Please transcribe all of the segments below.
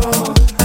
Oh.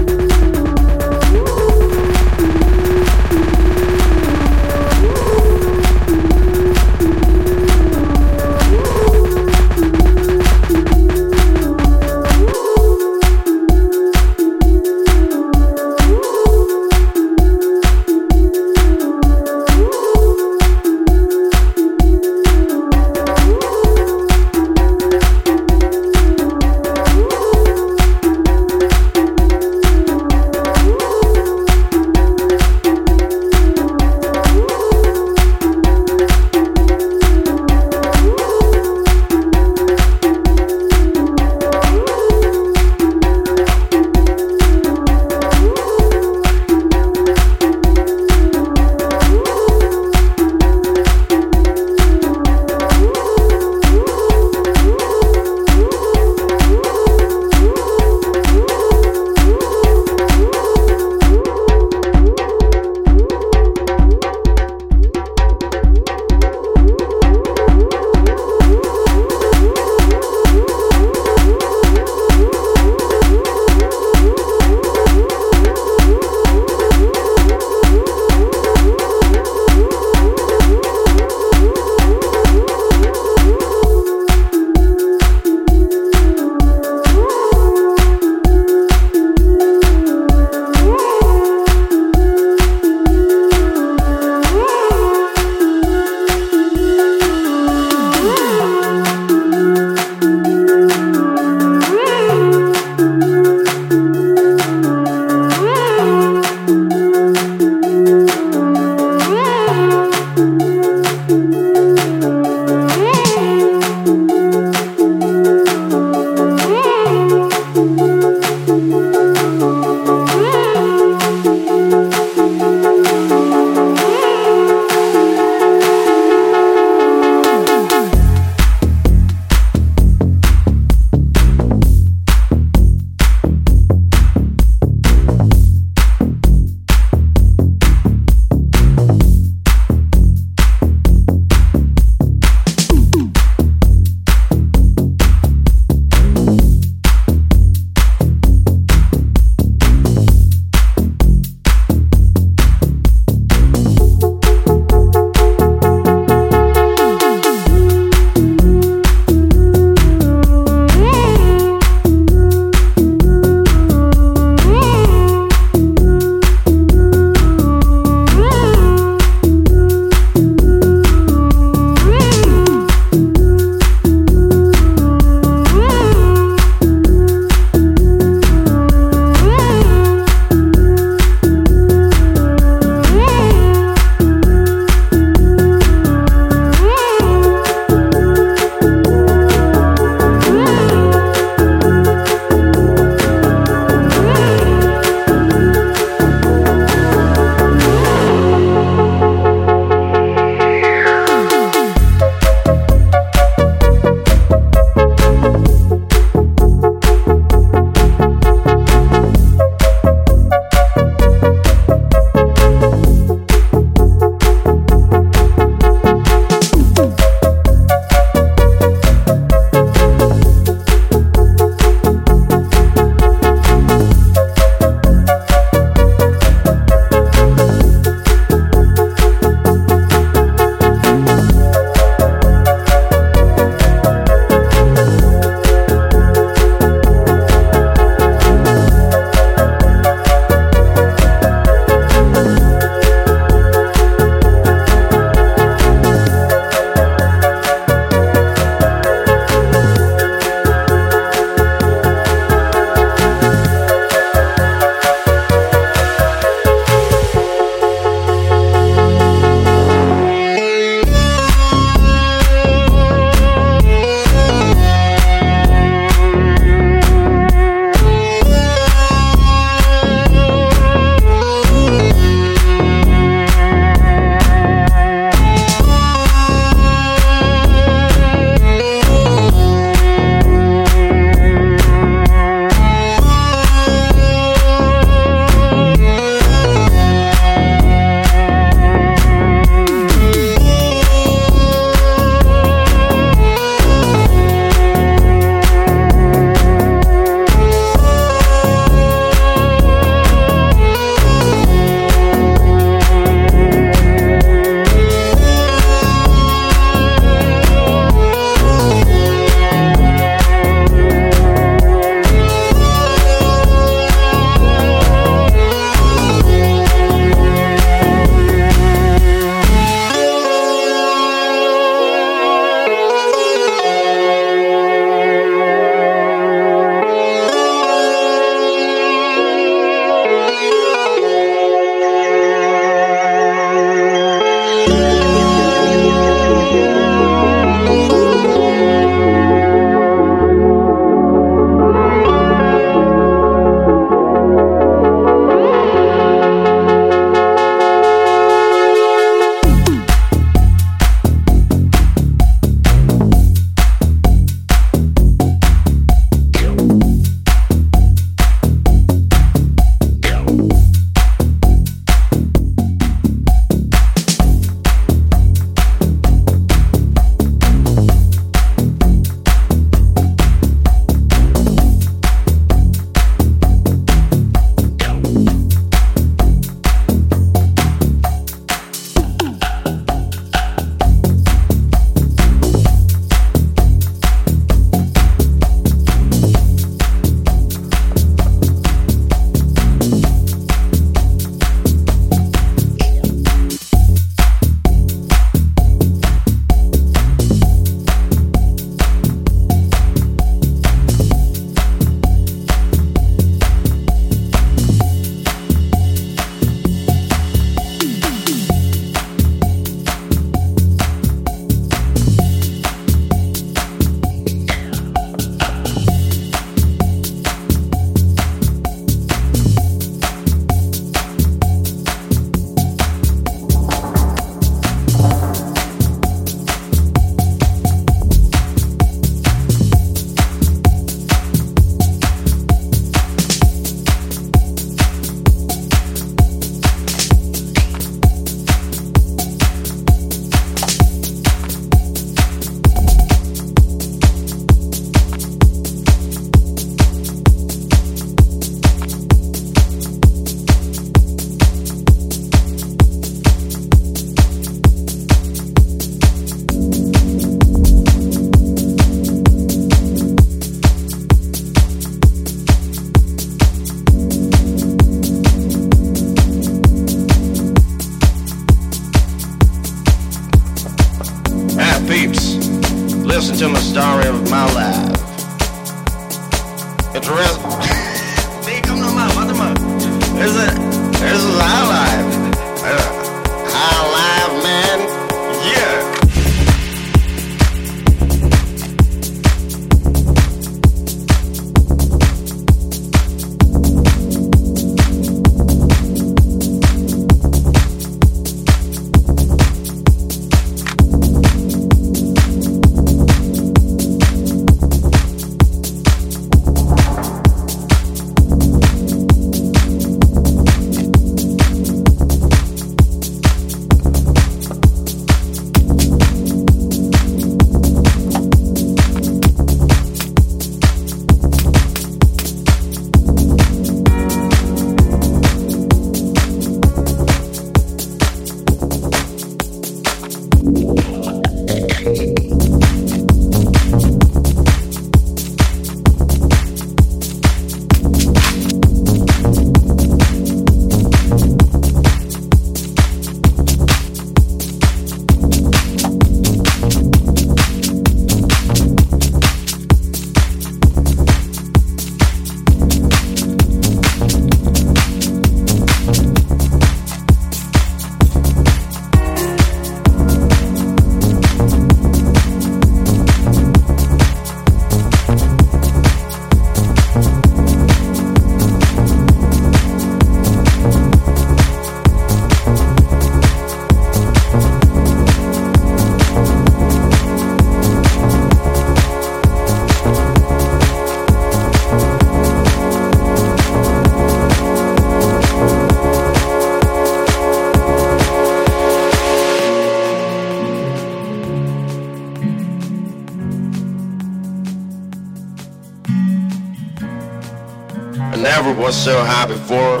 Was so high before,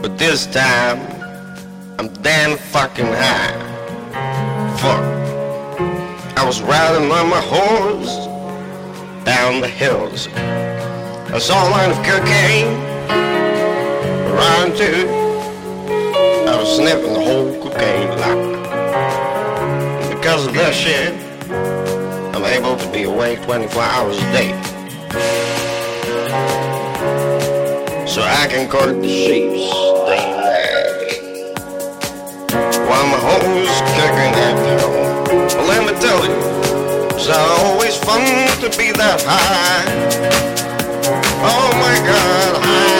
but this time I'm damn fucking high. Fuck. I was riding on my horse down the hills. I saw a line of cocaine around too. I was sniffing the whole cocaine line. Because of that shit, I'm able to be awake 24 hours a day. I can cut the sheeps and night. While my hoes kicking at home. Well, let me tell you, it's always fun to be that high. Oh my God, high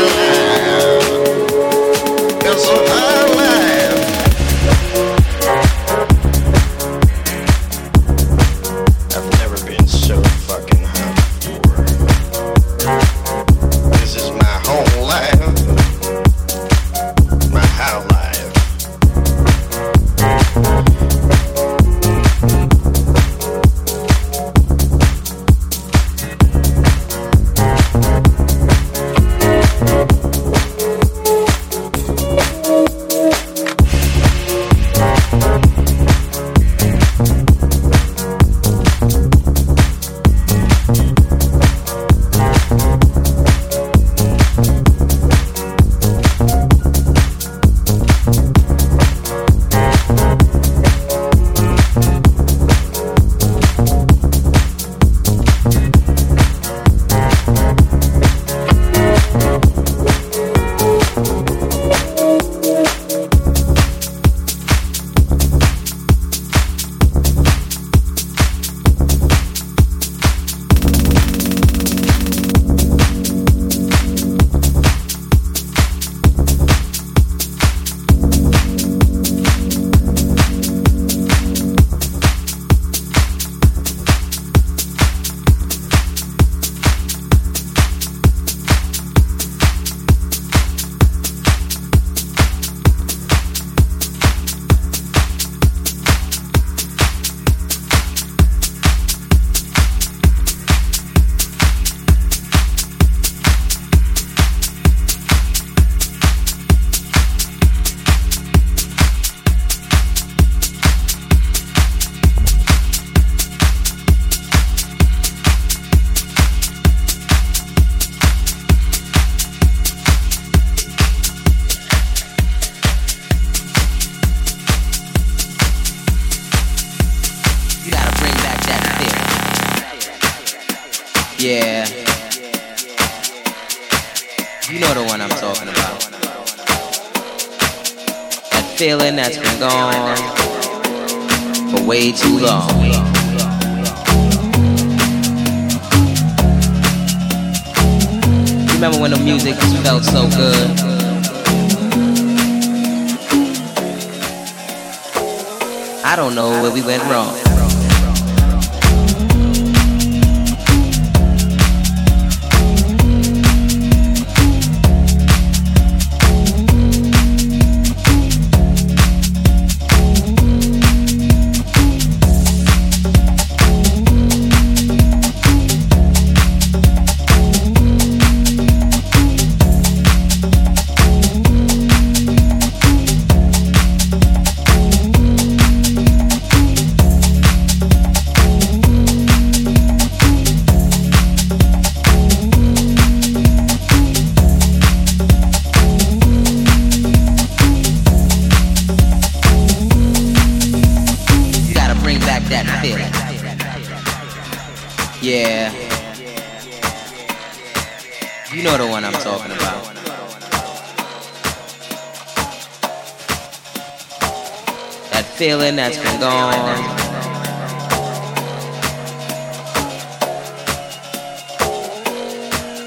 feeling that's been gone.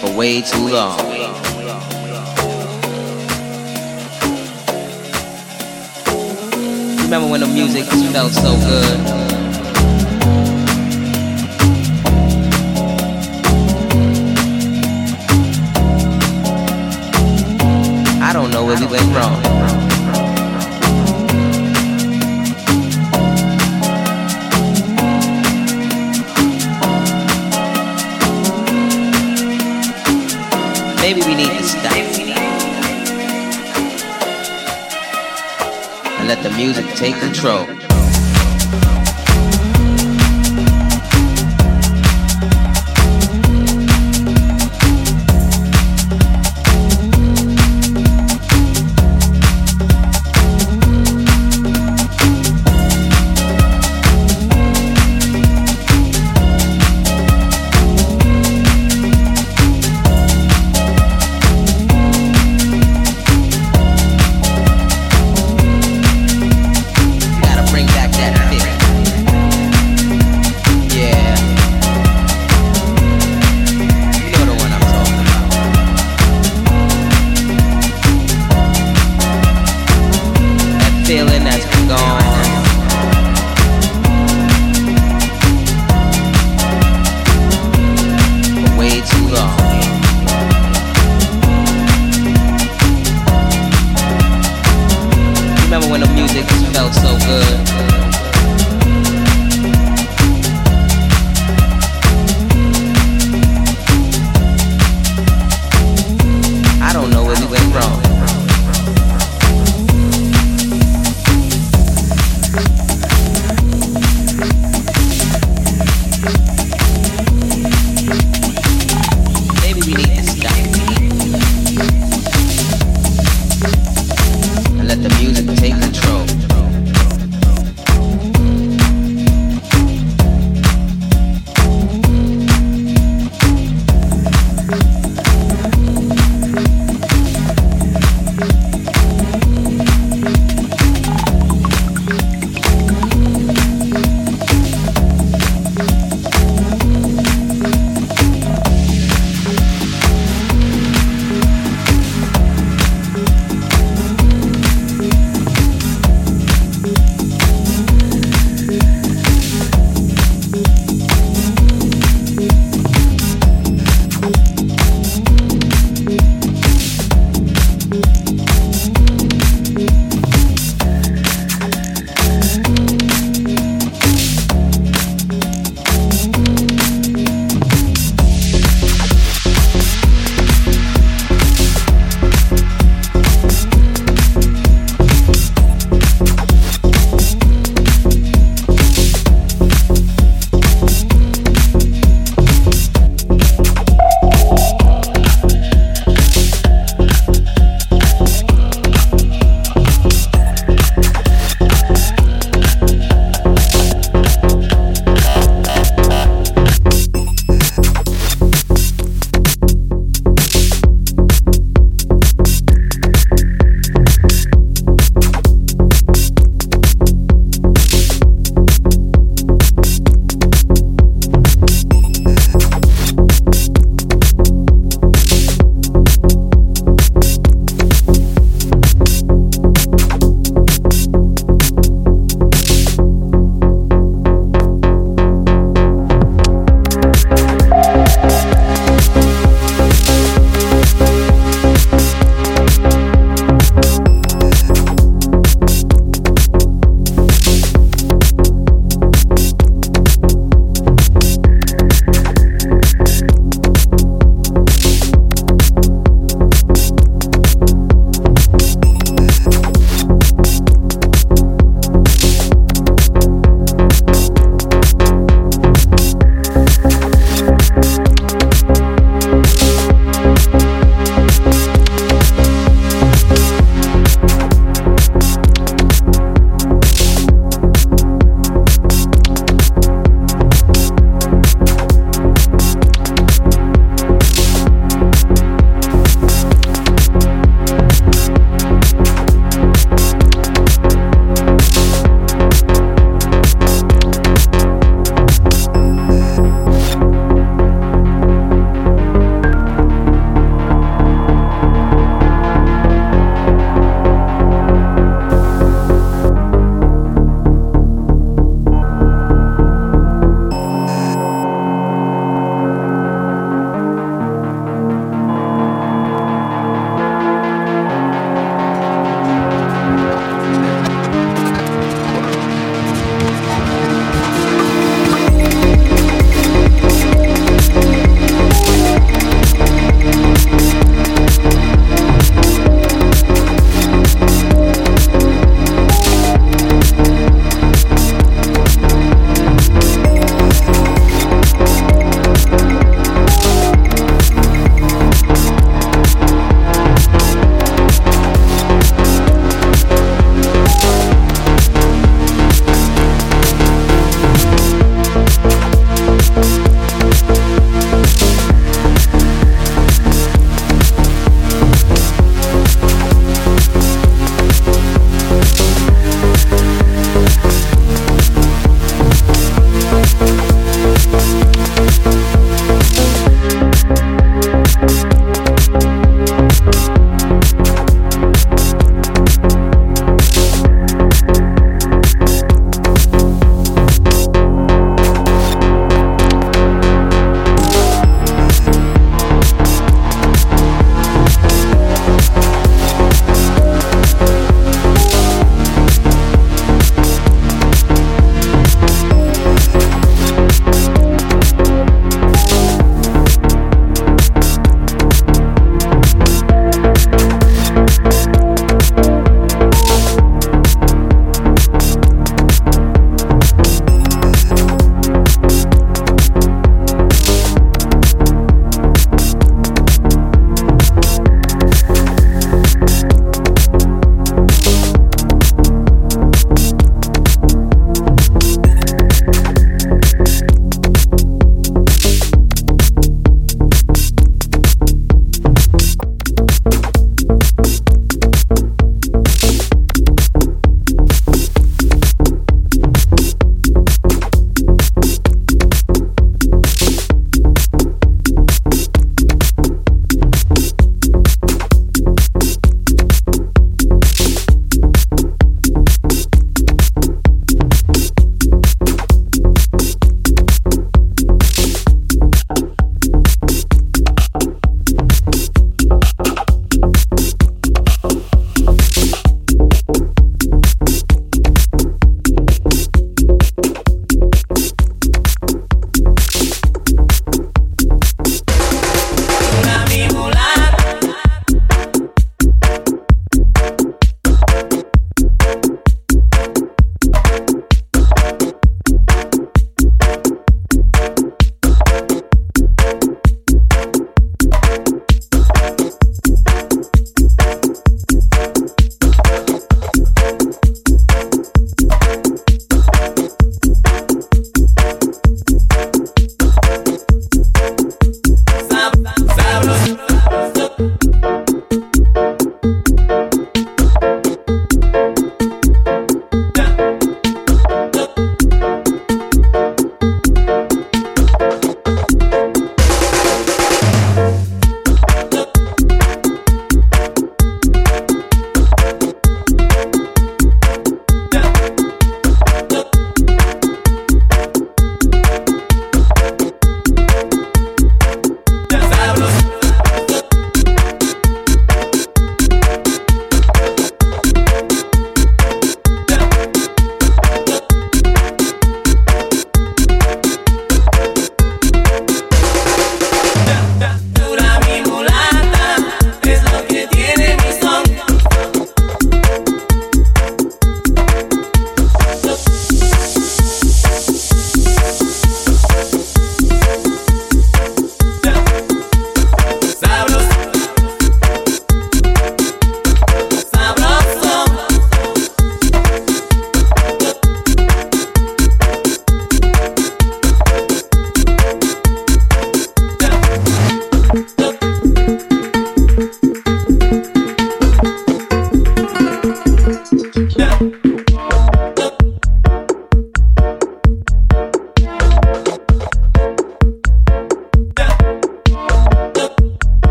For way too long. Remember when the music felt so good? I don't know where we went wrong. The music take control.